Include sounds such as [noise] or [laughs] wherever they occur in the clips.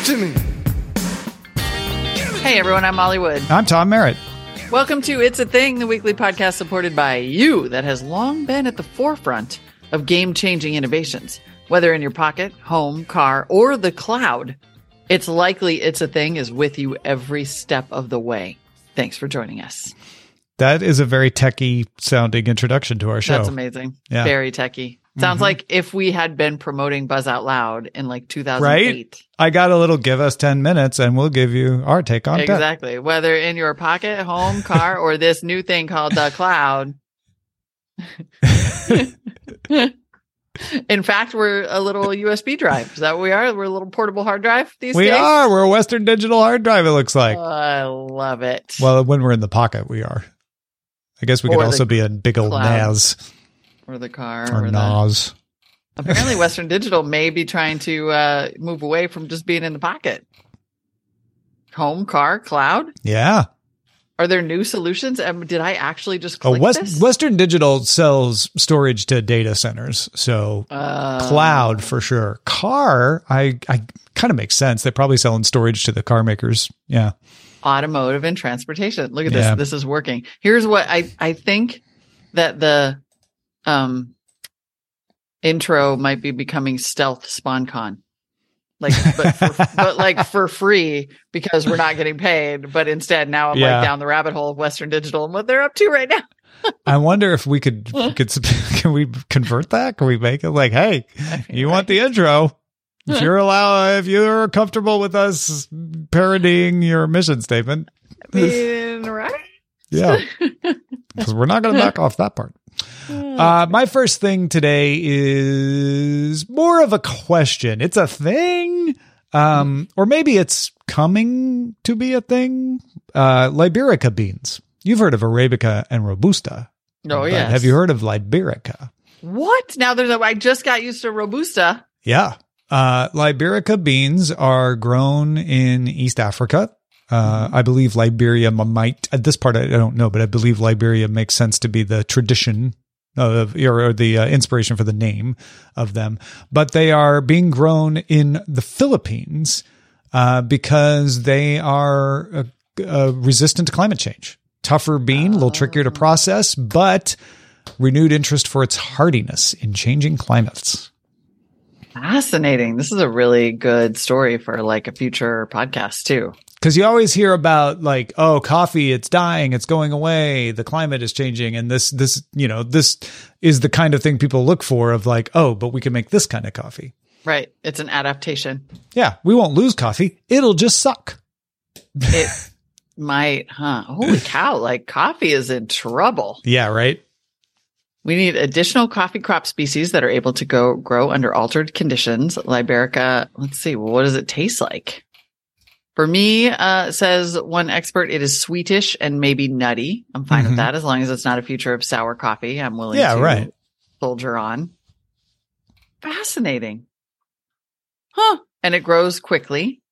it to me. Hey everyone, I'm Molly Wood. I'm Tom Merritt. Welcome to It's a Thing, the weekly podcast supported by you that has long been at the forefront of game changing innovations. Whether in your pocket, home, car, or the cloud, it's likely It's a Thing is with you every step of the way. Thanks for joining us. That is a very techie sounding introduction to our show. That's amazing. Yeah. Very techie. Sounds Mhm. like if we had been promoting Buzz Out Loud in like 2008. Right? I got a little give us 10 minutes and we'll give you our take on tech. Exactly. Whether in your pocket, home, car, or this new thing called the cloud. [laughs] in fact, we're a little USB drive. Is that what we are? We're a little portable hard drive these We days. are. We're a Western Digital hard drive, it looks like. Oh, I love it. well, when we're in the pocket, we are. I guess we Or could also be a big old cloud. NAS or the car. or Or the, NAS. apparently, [laughs] Western Digital may be trying to uh, move away from just being in the pocket. Home, car, cloud. Yeah. Are there new solutions? Um, did I actually just Oh, West, this? Western Digital sells storage to data centers. So Uh, cloud for sure. Car, I, I kind of makes sense. They're probably selling storage to the car makers. Yeah. automotive and transportation. Look at Yeah. this. This is working. Here's what I, I think that the um intro might be becoming stealth sponcon. Like but for, [laughs] but like for free because we're not getting paid. But instead now I'm Yeah. like down the rabbit hole of Western Digital and what they're up to right now. [laughs] I wonder if we could, could [laughs] can we convert that? Can we make it like, hey, you want the intro? If you're allowed, if you're comfortable with us parodying your mission statement, I mean, right? yeah, because we're not going to back off that part. Uh, my first thing today is more of a question. It's a thing, um, or maybe it's coming to be a thing. Uh, Liberica beans. You've heard of Arabica and Robusta. Oh but yeah. Have you heard of Liberica? What? Now there's a I just got used to Robusta. Yeah. Uh, Liberica beans are grown in East Africa. Uh, I believe Liberia might, at this part, I don't know, but I believe Liberia makes sense to be the tradition of, or the uh, inspiration for the name of them. But they are being grown in the Philippines, uh, because they are uh, uh, resistant to climate change. Tougher bean, a little trickier to process, but renewed interest for its hardiness in changing climates. Fascinating. This is a really good story for like a future podcast too. Because you always hear about like, oh, coffee, it's dying, it's going away, the climate is changing, and this, this, you know, this is the kind of thing people look for of like, oh, but we can make this kind of coffee. Right. It's an adaptation. Yeah, we won't lose coffee; it'll just suck. It [laughs] might, huh? Holy cow. Like coffee is in trouble. Yeah, right. We need additional coffee crop species that are able to go grow under altered conditions. Liberica, let's see, what does it taste like? For me, uh, says one expert, it is sweetish and maybe nutty. I'm fine Mhm. with that as long as it's not a future of sour coffee. I'm willing Yeah, to right. soldier on. Fascinating. Huh. And it grows quickly.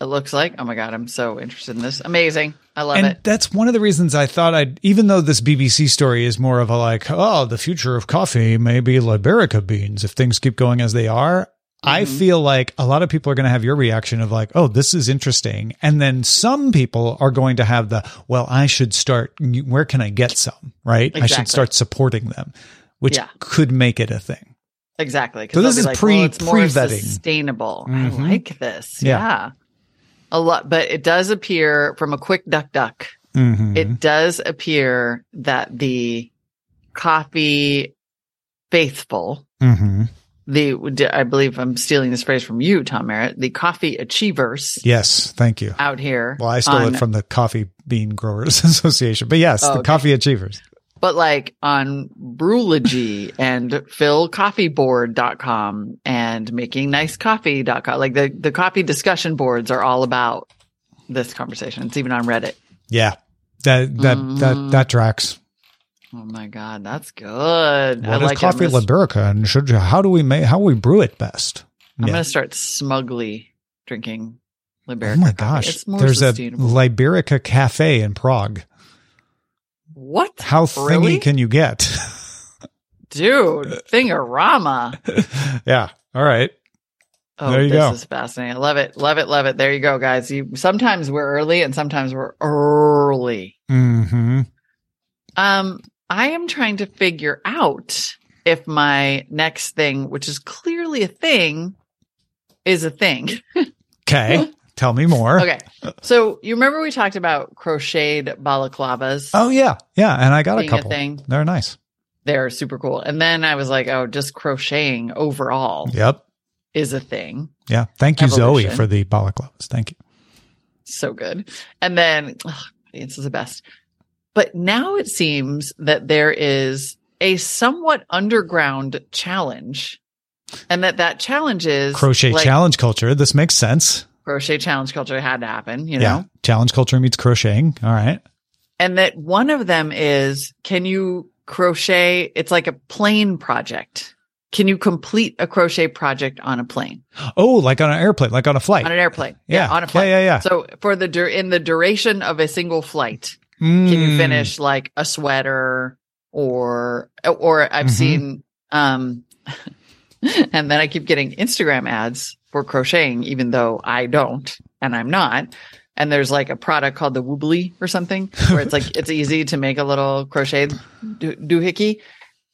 It looks like. Oh my God, I'm so interested in this. Amazing. I love and it. that's one of the reasons I thought I'd, even though this BBC story is more of a like, oh, the future of coffee may be Liberica beans if things keep going as they are. I Mhm. feel like a lot of people are going to have your reaction of like, oh, this is interesting. And then some people are going to have the, well, I should start, where can I get some? Right. I should start supporting them, which Yeah. could make it a thing. Exactly. So this is pre- well, it's more pre-vetting. sustainable. Mhm. I like this. Yeah. Yeah. A lot, but it does appear from a quick duck duck. Mhm. It does appear that the coffee faithful, Mhm. The I believe I'm stealing this phrase from you, Tom Merritt, the coffee achievers Yes. Thank you. out here. Well, I stole on- it from the Coffee Bean Growers [laughs] Association, but yes, Oh, the okay. coffee achievers. but like on Brewlogy and philcoffeeboard.com and makingnicecoffee.com. Like the, the coffee discussion boards are all about this conversation. It's even on Reddit. Yeah. That that that mm-hmm. that tracks. Oh my god, that's good. I What is like coffee I'm liberica and should how do we make how we brew it best? I'm Yeah. gonna start smugly drinking Liberica. Oh my gosh. it's more There's a Liberica cafe in Prague. what? How thingy Really? can you get? dude? Thingarama. [laughs] yeah. All right. Oh, There you this go. is fascinating. I love it. Love it. Love it. There you go, guys. You sometimes we're early and sometimes we're early. Mm-hmm. Um, I am trying to figure out if my next thing, which is clearly a thing, is a thing. Okay. [laughs] Tell me more. Okay. So you remember we talked about crocheted balaclavas Oh yeah. Yeah. And I got a being a couple. thing? They're nice. They're super cool. And then I was like, oh, just crocheting overall Yep. is a thing. Yeah. Thank you, Zoe, for the balaclavas. Thank you. so good. And then ugh, this is the best. But now it seems that there is a somewhat underground challenge, and that that challenge is Crochet like, challenge culture. This makes sense. Crochet challenge culture had to happen, you yeah. know. Challenge culture meets crocheting. All right. And that one of them is, can you crochet? It's like a plane project. Can you complete a crochet project on a plane, Oh, like on an airplane, like on a flight. on an airplane? Yeah. on a Yeah, flight. yeah, yeah. So for the dur- in the duration of a single flight, Mm. can you finish like a sweater or or I've Mhm. seen um [laughs] and then I keep getting Instagram ads for crocheting even though I don't and I'm not and there's like a product called the Woobly or something where it's like it's easy to make a little crochet do- doohickey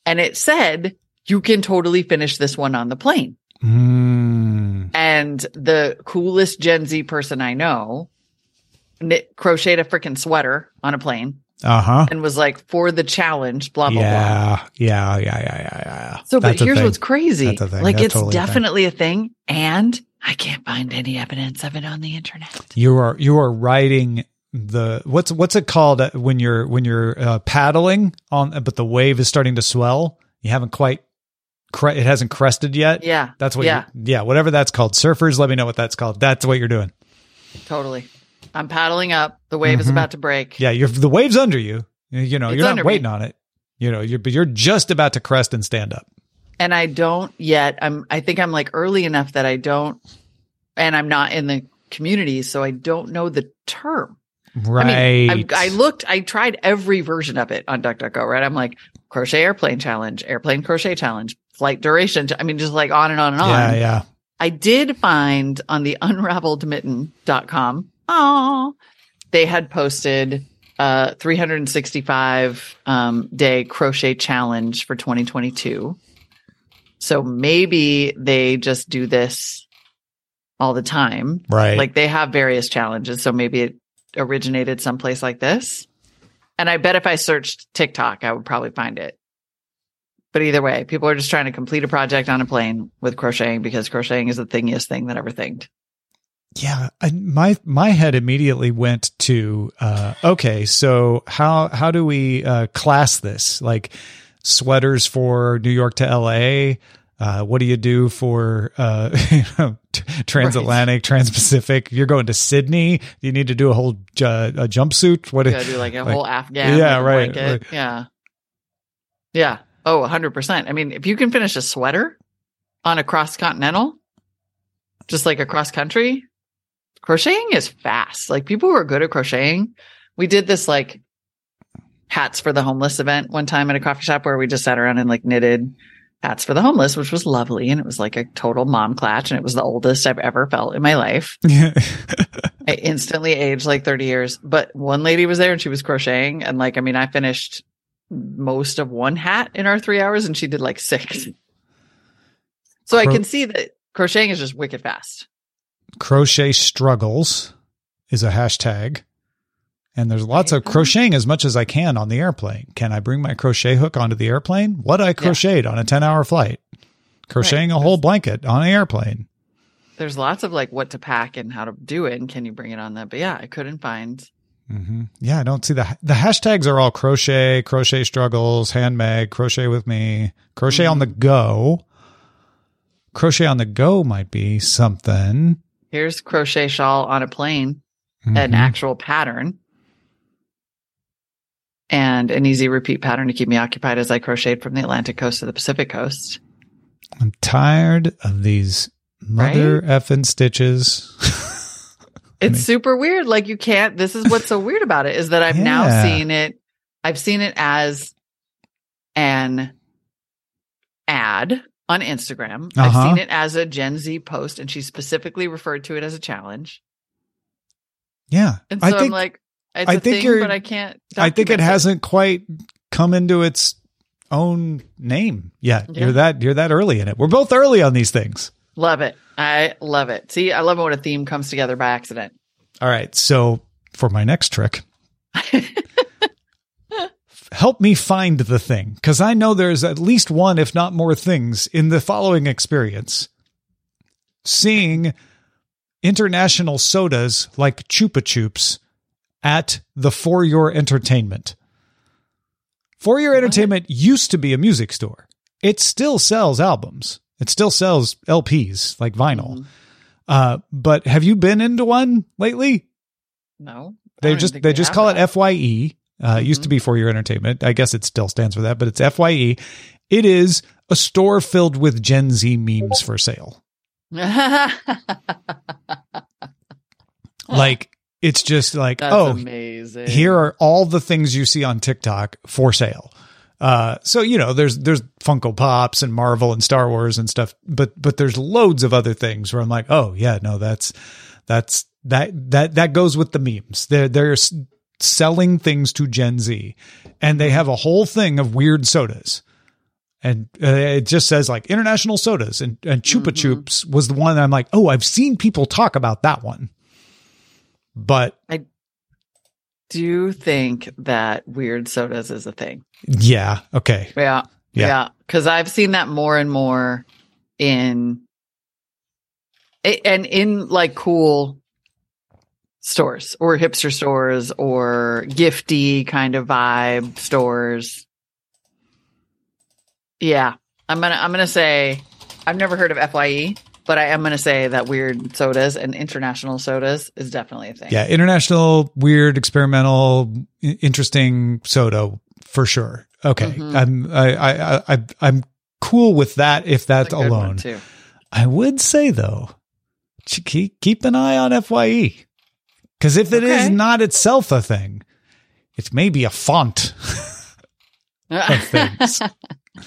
and it said you can totally finish this one on the plane Mm. and the coolest Gen Z person I know knit crocheted a freaking sweater on a plane Uh huh. and was like for the challenge, blah blah blah. Yeah. Yeah. Yeah. Yeah. Yeah. Yeah. So, but That's a here's thing. what's crazy: That's a thing. like That's it's totally a thing. definitely a thing, and I can't find any evidence of it on the internet. You are you are riding the what's what's it called uh, when you're when you're uh, paddling on, but the wave is starting to swell. You haven't quite, cre- it hasn't crested yet. Yeah, That's what. Yeah, yeah. Whatever that's called. Surfers, let me know what that's called. That's what you're doing. totally. I'm paddling up. The wave is Mhm. about to break. Yeah. You're the wave's under you. You know It's you're not under me. waiting on it. You know you're but you're just about to crest and stand up. and I don't yet. I'm. I think I'm like early enough that I don't, and I'm not in the community, so I don't know the term. Right. I mean, I, I looked, I tried every version of it on DuckDuckGo, right? I'm like, crochet airplane challenge, airplane crochet challenge, flight duration. I mean, just like on and on and on. yeah. Yeah. I did find on the unraveledmitten.com, oh, they had posted a 365 um, day crochet challenge for 2022. So maybe they just do this all the time. Right. Like they have various challenges. So maybe it originated someplace like this. And I bet if I searched TikTok, I would probably find it. But either way, people are just trying to complete a project on a plane with crocheting because crocheting is the thingiest thing that ever thinked. Yeah, I, my my head immediately went to uh, okay, so how how do we uh, class this? Like sweaters for New York to L.A. Uh, what do you do for uh, [laughs] you know, t- transatlantic, transpacific? You're going to Sydney. You need to do a whole ju- a jumpsuit. What? You gotta do like a whole Afghan yeah, like right, right. Yeah. Yeah. Oh, 100%. I mean, if you can finish a sweater on a cross continental, just like a cross country, crocheting is fast. Like people who are good at crocheting, we did this like hats for the homeless event one time at a coffee shop where we just sat around and like knitted hats for the homeless, which was lovely. And it was like a total mom clutch. And it was the oldest I've ever felt in my life. [laughs] I instantly aged like 30 years. But one lady was there and she was crocheting. And like, I mean, I finished most of one hat in our three hours and she did like six. So I can see that crocheting is just wicked fast. Crochet struggles is a hashtag. And there's lots of crocheting as much as I can on the airplane. Can I bring my crochet hook onto the airplane? What I crocheted on a 10 hour flight. Crocheting a whole blanket on an airplane. There's lots of like what to pack and how to do it. And can you bring it on that? But yeah, I couldn't find hmm Yeah, I don't see the the hashtags are all crochet, crochet struggles, handmade, crochet with me, crochet on the go. Crochet on the go might be something. Here's crochet shawl on a plane, an Mhm. actual pattern. And an easy repeat pattern to keep me occupied as I crocheted from the Atlantic coast to the Pacific coast. I'm tired of these mother effing stitches. [laughs] It's super weird. Like you can't, this is what's so weird about it is that I've now seen it. I've seen it as an ad on Instagram. Uh-huh. I've seen it as a Gen Z post and she specifically referred to it as a challenge. yeah, And so I I'm think like, it's I a think thing, you're- but I can't. I think it document hasn't quite come into its own name yet. Yeah. You're that you're that early in it. We're both early on these things. Love it. I love it. See, I love it when a theme comes together by accident. All right, so for my next trick, [laughs] help me find the thing because I know there's at least one, if not more, things in the following experience. Seeing international sodas like Chupa Chups at the For Your Entertainment. For Your Entertainment used to be a music store. It still sells albums. It still sells LPs like vinyl. Uh, but have you been into one lately? No. They just think they just call that. it FYE. Uh, It used to be for your entertainment. I guess it still stands for that, but it's FYE. It is a store filled with Gen Z memes for sale. [laughs] Like it's just like That's oh, amazing. here are all the things you see on TikTok for sale. Uh, so you know, there's there's Funko Pops and Marvel and Star Wars and stuff, but but there's loads of other things where I'm like, oh yeah, no, that's that's that that that goes with the memes. They're they're s- selling things to Gen Z, and they have a whole thing of weird sodas. And uh, it just says like international sodas and, and Chupa Chups was the one that I'm like, oh, I've seen people talk about that one. But I Do think that weird sodas is a thing? yeah, okay. Yeah. Yeah. Yeah. Cause I've seen that more and more in, and in like cool stores or hipster stores or gifty kind of vibe stores. Yeah. I'm going to, I'm going to say, I've never heard of FYE, but I am going to say that weird sodas and international sodas is definitely a thing. Yeah, international, weird, experimental, interesting soda for sure. Okay, Mhm. I'm I, I I I'm cool with that if that's That's a good one, alone. I would say though, keep keep an eye on Fye because if it is Okay. not itself a thing, it's maybe a font [laughs] of things.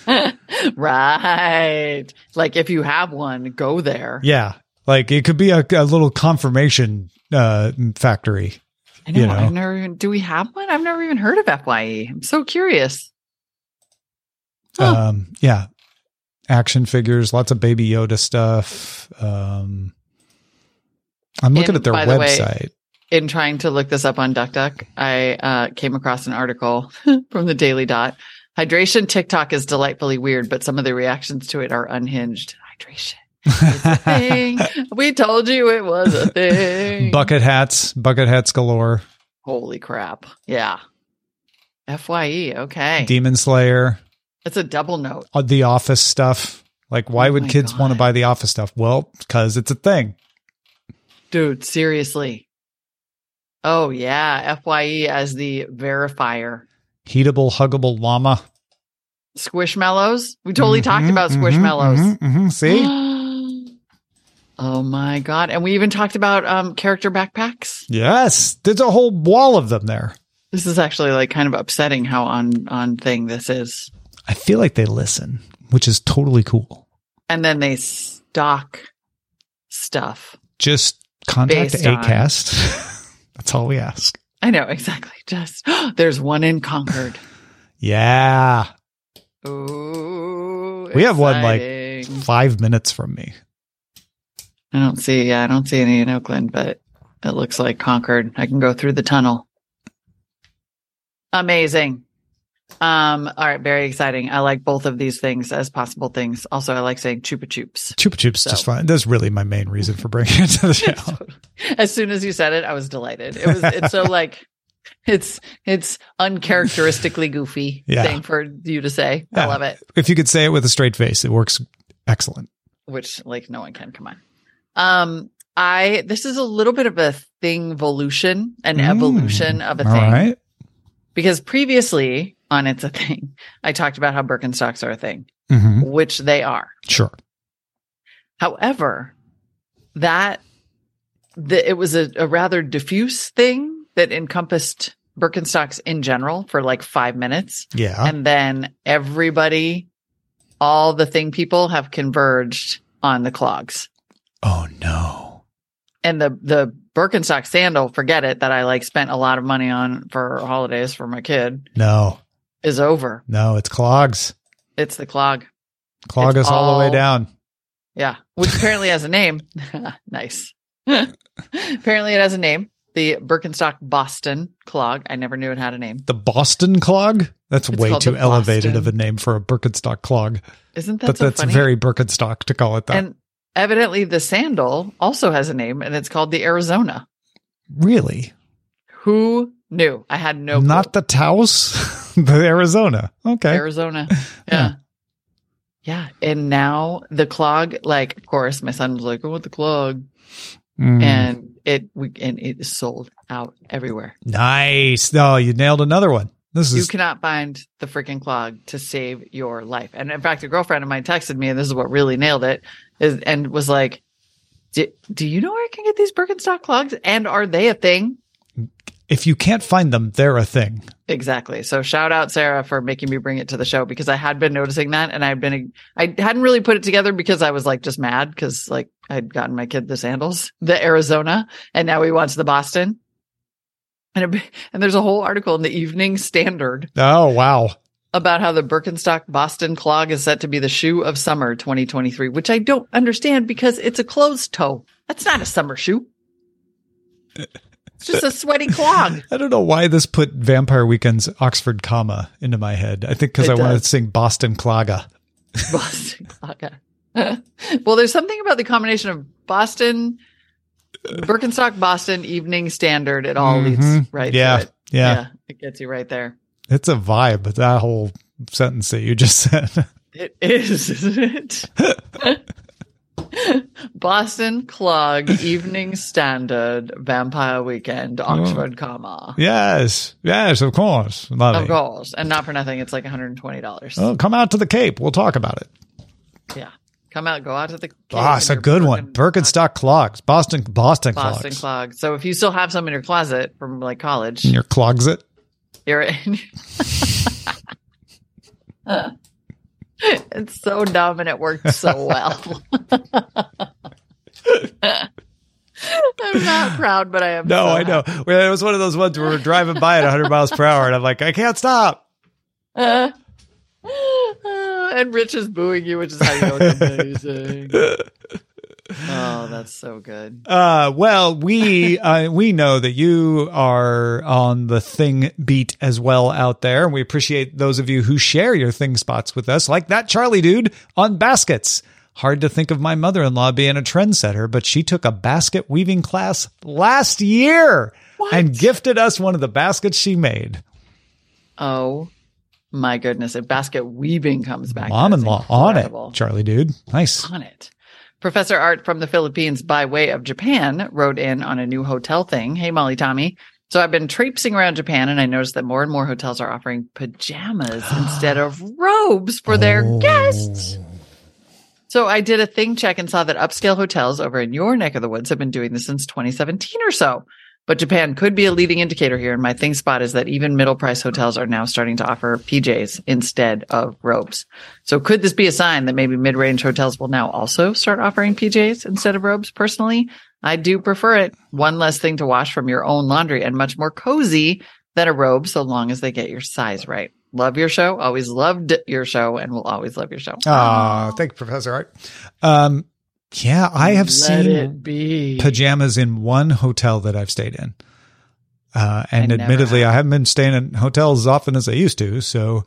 [laughs] right. Like if you have one, go there. yeah, like it could be a, a little confirmation uh factory. I know. you know. I've never even. Do we have one? I've never even heard of Fye. I'm so curious. Huh. Um, yeah, action figures, lots of Baby Yoda stuff. Um, I'm looking And at their by the way- website. In trying to look this up on DuckDuck, I uh, came across an article [laughs] from the Daily Dot. Hydration TikTok is delightfully weird, but some of the reactions to it are unhinged. Hydration. It's a thing. [laughs] we told you it was a thing. bucket hats, bucket hats galore. Holy crap. Yeah. FYE. Okay. Demon Slayer, It's a double note. uh, The Office stuff. Like, why Oh would kids want to buy The Office stuff? Well, because it's a thing. Dude, seriously. Oh, yeah. FYE as the verifier. Heatable, huggable llama. Squishmallows. We totally talked Mhm, about mhm, Squishmallows. mhm, mhm. See? [gasps] oh my God. And we even talked about um, character backpacks. yes, there's a whole wall of them there. This is actually like kind of upsetting how on on thing this is. I feel like they listen, which is totally cool. And then they stock stuff. Just contact Based on- ACAST. [laughs] That's all we ask. I know exactly. [laughs] Just [gasps] there's one in Concord. [laughs] Yeah. Ooh, We have one, like. Five minutes from me. I don't see. Yeah, I don't see any in Oakland, but it looks like Concord. I can go through the tunnel. Amazing. Um. All right. Very exciting. I like both of these things as possible things. Also, I like saying chupa chups. Chupa Chups So- just fine. That's really my main reason for bringing it to the [laughs] show. As soon as you said it, I was delighted. It was. It's so like [laughs] It's it's uncharacteristically goofy Yeah. thing for you to say. I love it. If you could say it with a straight face, it works excellent. Which like no one can. Come on. Um, I this is a little bit of a thing evolution, an Mm. evolution of a All thing. right. Because previously on It's a Thing, I talked about how Birkenstocks are a thing, hmm which they are. Sure. However, that the, it was a, a rather diffuse thing that encompassed Birkenstocks in general for like five minutes. Yeah. And then everybody, all the thing people have converged on the clogs. oh no. And the, the Birkenstock sandal, forget it, that I like spent a lot of money on for holidays for my kid No. is over. No, it's clogs. It's the clog. Clog It's us all the way down. Yeah, which apparently has a name. [laughs] nice. Apparently, it has a name. The Birkenstock Boston clog. I never knew it had a name. The Boston clog? That's It's way too elevated of a name for a Birkenstock clog. Isn't that but so that's funny? very Birkenstock to call it that. and evidently, the sandal also has a name, and it's called the Arizona. really? Who knew? I had no. Not the Taos, [laughs] the Arizona. Okay. Arizona. [laughs] Yeah. Yeah. And now the clog, like, of course, my son was like, I want the clog. Mm. And it, we, and it is sold out everywhere. nice. No, you nailed another one. This You is cannot find the freaking clog to save your life. And in fact, a girlfriend of mine texted me, and this is what really nailed it, is and was like, do, do you know where I can get these Birkenstock clogs? And are they a thing? If you can't find them, they're a thing. Exactly. So shout out Sarah for making me bring it to the show because I had been noticing that and I'd been, I hadn't really put it together because I was like just mad because like I'd gotten my kid the sandals, the Arizona, and now he wants the Boston. And, it, and there's a whole article in the Evening Standard Oh, wow. about how the Birkenstock Boston clog is set to be the shoe of summer 2023, which I don't understand because it's a closed toe. That's not a summer shoe. Uh, It's just a sweaty clog. [laughs] I don't know why this put Vampire Weekend's Oxford comma into my head. I think because I wanted to sing Boston Claga. [laughs] Boston Claga. [laughs] well, there's something about the combination of Boston, Birkenstock, Boston, Evening Standard. It all leads Mhm. right Yeah. to it. Yeah. it gets you right there. It's a vibe, that whole sentence that you just said. It is, isn't it? Boston Clog, Evening Standard, Vampire Weekend, Oxford, comma. yes. Yes, of course. Love Of course, and not for nothing, it's like $120. Oh, come out to the Cape. We'll talk about it. Yeah, come out, go out to the. Ah, cave it's a good one. Birkenstock clogs. Boston Boston, Boston clogs. clog. So if you still have some in your closet from like college, In your closet. you're in. [laughs] [laughs] it's so dumb and it worked so well. [laughs] I'm not proud, but I am. No, so I know. happy. It was one of those ones where we're driving by at 100 miles per hour, and I'm like, I can't stop. Uh, [laughs] and Rich is booing you, which is how you know it's amazing. [laughs] oh, that's so good. Uh, well, we uh, we know that you are on the thing beat as well out there, and we appreciate those of you who share your thing spots with us, like that Charlie dude on baskets. Hard to think of my mother-in-law being a trendsetter, but she took a basket weaving class last year and gifted us one of the baskets she made. Oh my goodness! If basket weaving comes back, Mom-in-law on it, Charlie dude. Nice. on it. Professor Art from the Philippines by way of Japan wrote in on a new hotel thing. Hey, Molly Tommy. So I've been traipsing around Japan and I noticed that more and more hotels are offering pajamas [gasps] instead of robes for their Oh. guests. So I did a thing check and saw that upscale hotels over in your neck of the woods have been doing this since 2017 or so. But Japan could be a leading indicator here. And my thing spot is that even middle price hotels are now starting to offer PJs instead of robes. So could this be a sign that maybe mid range hotels will now also start offering PJs instead of robes? Personally, I do prefer it. One less thing to wash from your own laundry and much more cozy than a robe so long as they get your size right. Love your show. Always loved your show and will always love your show. Ah, thank you, Professor Art. Um, yeah, I have Let seen pajamas in one hotel that I've stayed in. Uh, and I admittedly, have. I haven't been staying in hotels as often as I used to. So,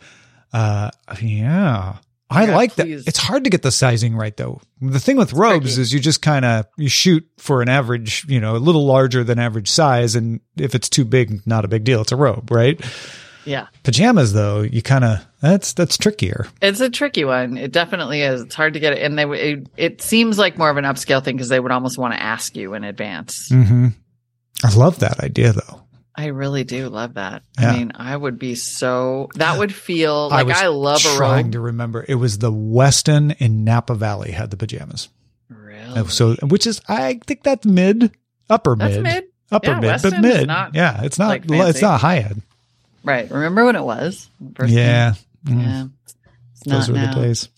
uh, yeah, I Yeah, like please. that. It's hard to get the sizing right though. The thing with robes tricky. is you just kind of you shoot for an average, you know, a little larger than average size, and if it's too big, not a big deal. It's a robe, right? Yeah. Pajamas though, you kind of that's that's trickier. It's a tricky one. It definitely is. It's hard to get it. And they, it, it seems like more of an upscale thing because they would almost want to ask you in advance. hmm I love that idea though. I really do love that. Yeah. I mean, I would be so, that would feel I like was I, love a trying to remember. It was the Westin in Napa Valley had the pajamas. Really? So, which is, I think that's mid, upper That's mid, mid. upper Yeah, mid, Westin but mid. yeah, it's not, like, it's not high end. Right. Remember when it was? Yeah. Mm. Yeah. It's Those were now. the days.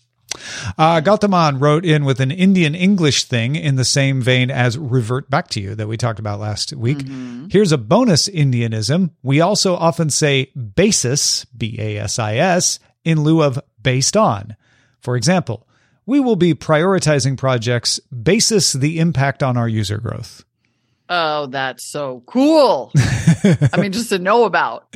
Uh, Gautaman wrote in with an Indian English thing in the same vein as revert back to you that we talked about last week. Mm-hmm. Here's a bonus Indianism. We also often say basis, B A S I S, in lieu of based on. For example, we will be prioritizing projects basis the impact on our user growth. Oh, that's so cool. I mean, just to know about.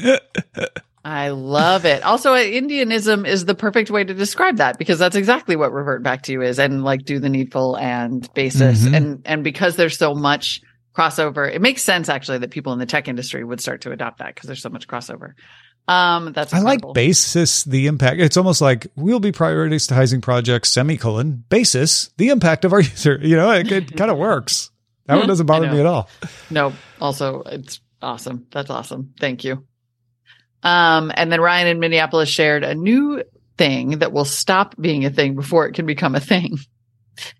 I love it. Also, Indianism is the perfect way to describe that because that's exactly what revert back to you is and like do the needful and basis. Mhm. And, and because there's so much crossover, it makes sense actually that people in the tech industry would start to adopt that because there's so much crossover. Um, that's I like basis the impact. It's almost like we'll be prioritizing projects semicolon basis the impact of our [laughs] user. You know, it, it kind of works. That one doesn't bother me at all. [laughs] No, also it's awesome. That's awesome. Thank you. Um, and then Ryan in Minneapolis shared a new thing that will stop being a thing before it can become a thing.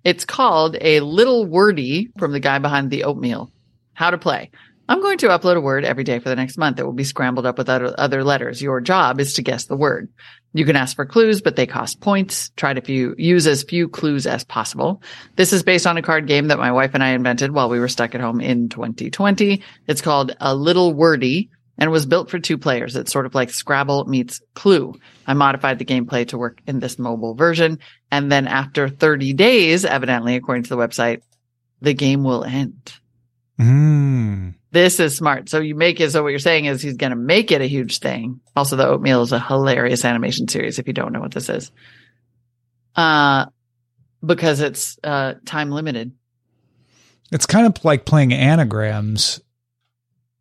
It's called a little wordy from the guy behind the oatmeal. How to play. I'm going to upload a word every day for the next month that will be scrambled up with other, other letters. Your job is to guess the word. You can ask for clues, but they cost points. Try to few, use as few clues as possible. This is based on a card game that my wife and I invented while we were stuck at home in 2020. It's called A Little Wordy and was built for two players. It's sort of like Scrabble meets Clue. I modified the gameplay to work in this mobile version. And then after 30 days, evidently, according to the website, the game will end. Mm. This is smart. So you make it. So what you're saying is he's going to make it a huge thing. Also, the oatmeal is a hilarious animation series. If you don't know what this is, uh, because it's uh time limited. It's kind of like playing anagrams,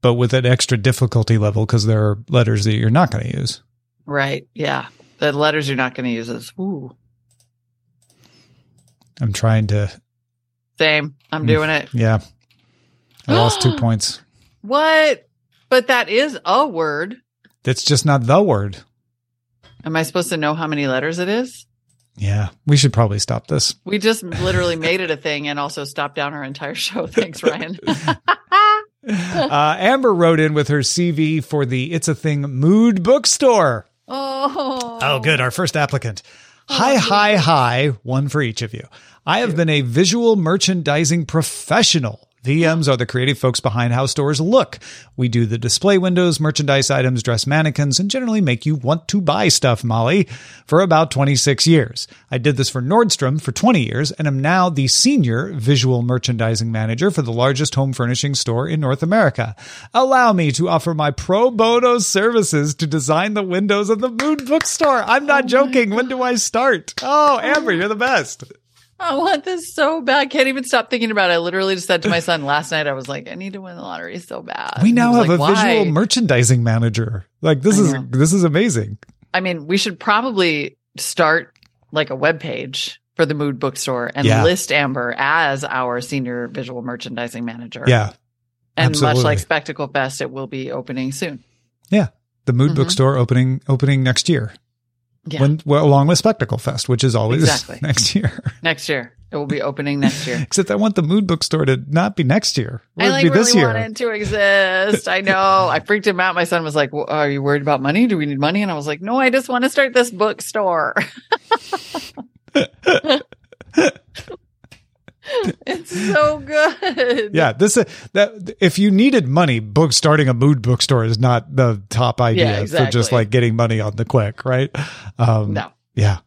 but with an extra difficulty level because there are letters that you're not going to use. Right? Yeah. The letters you're not going to use is ooh. I'm trying to, Same. I'm doing it. yeah. I [gasps] lost two [gasps] points. What? But that is a word. That's just not the word. Am I supposed to know how many letters it is? Yeah. We should probably stop this. We just literally [laughs] made it a thing and also stopped down our entire show. [laughs] Thanks, Ryan. [laughs] Uh, Amber wrote in with her CV for the It's a Thing Mood Bookstore. oh. Oh, good. Our first applicant. Hi, hi, hi. One for each of you. I have been a visual merchandising professional. VMs are the creative folks behind how stores look. We do the display windows, merchandise items, dress mannequins, and generally make you want to buy stuff, Molly, for about 26 years. I did this for Nordstrom for 20 years and am now the senior visual merchandising manager for the largest home furnishing store in North America. Allow me to offer my pro bono services to design the windows of the Mood Bookstore. I'm not oh joking. When do I start? Oh, Amber, you're the best. I want this so bad. Can't even stop thinking about it. I literally just said to my son last night, I was like, I need to win the lottery so bad. We now have like, a visual merchandising manager. Like this I is know. this is amazing. I mean, we should probably start like a web page for the Mood Bookstore and Yeah. list Amber as our senior visual merchandising manager. Yeah. And absolutely. much like Spectacle Fest, it will be opening soon. Yeah. The Mood Mhm. Bookstore opening opening next year. Yeah. When well, along with Spectacle Fest, which is always Exactly. [laughs] next year. next year. It will be opening next year. [laughs] Except I want the Mood Bookstore to not be next year. It I would like be really this year. wanted to exist. I know. I freaked him out. My son was like, well, "Are you worried about money? Do we need money?" And I was like, "No, I just want to start this bookstore." [laughs] [laughs] it's so good. Yeah, this uh, that if you needed money, book starting a mood bookstore is not the top idea Yeah, for just like getting money on the quick, right? Um, No. Yeah.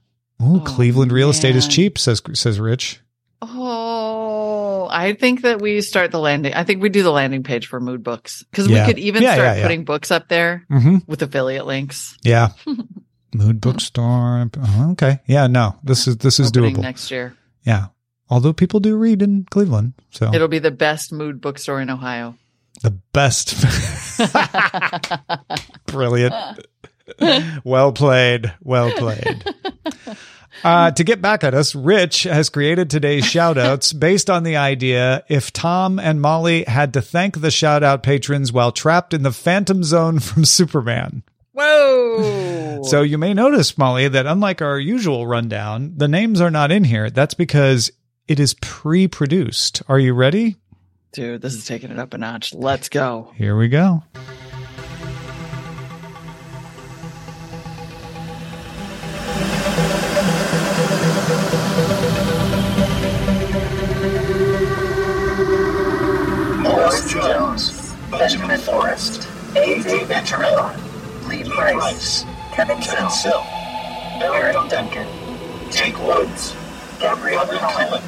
Ooh, Oh, Cleveland real estate is cheap, says says Rich. Oh, I think that we start the landing. I think we do the landing page for mood books because Yeah. we could even Yeah, start putting books up there hmm with affiliate links. Yeah. [laughs] Mood bookstore. Oh, okay. Yeah, no. This is this is Opening doable. next year. Yeah. Although people do read in Cleveland. So It'll be the best mood bookstore in Ohio. the best Brilliant. well played. Well played. Uh, to get back at us, Rich has created today's shoutouts [laughs] based on the idea if Tom and Molly had to thank the shoutout patrons while trapped in the phantom zone from Superman. Whoa. So you may notice, Molly, that unlike our usual rundown, the names are not in here. That's because it is pre produced. Are you ready? Dude, this is taking it up a notch. Let's go. Here we go. Morris Jones, Benjamin Forrest, A.J. Venturella, Lee Price, Kevin Sill, Eric Duncan, Jake Woods, Gabrielle Cullen,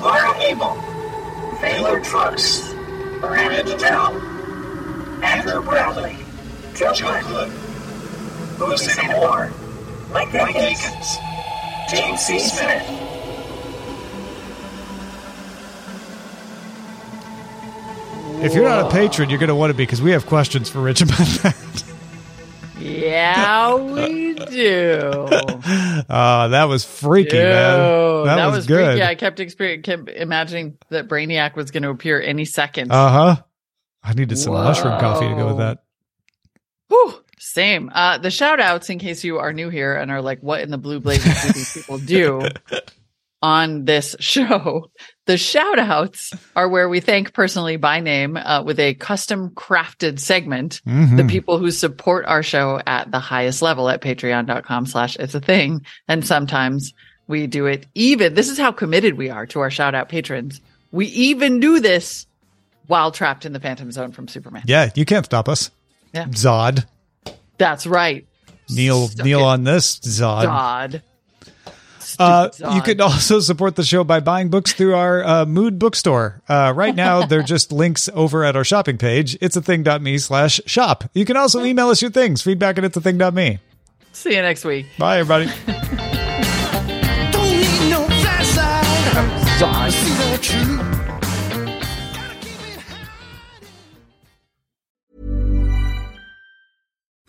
Laura Abel, Baylor Trucks, Brandon Bell, Andrew Bradley, Joe Good, Lucy Moore, Mike Akins, James C. Smith, If you're not a patron, you're going to want to be because we have questions for Rich about that. Yeah, we [laughs] do. Uh, that was freaky, Dude, man. That, was, good. freaky. I kept, exper- kept imagining that Brainiac was going to appear any second. Uh huh. I needed some mushroom coffee to go with that. Whew, same. Uh, the shout outs, in case you are new here and are like, what in the blue blazes do these people do [laughs] on this [laughs] show? The shout outs are where we thank personally by name uh, with a custom crafted segment Mhm. the people who support our show at the highest level at patreon.com slash it's a thing. And sometimes we do it even. This is how committed we are to our shout out patrons. We even do this while trapped in the phantom zone from Superman. Yeah, you can't stop us. Yeah. Zod. That's right. Neil, Suck kneel it, on this, Zod. Zod. Uh, you can also support the show by buying books through our uh, Mood bookstore. Uh, right now, [laughs] they're just links over at our shopping page. It's a thing.me slash shop. You can also email us your things. Feedback at it's a thing.me. See you next week. Bye, everybody. [laughs]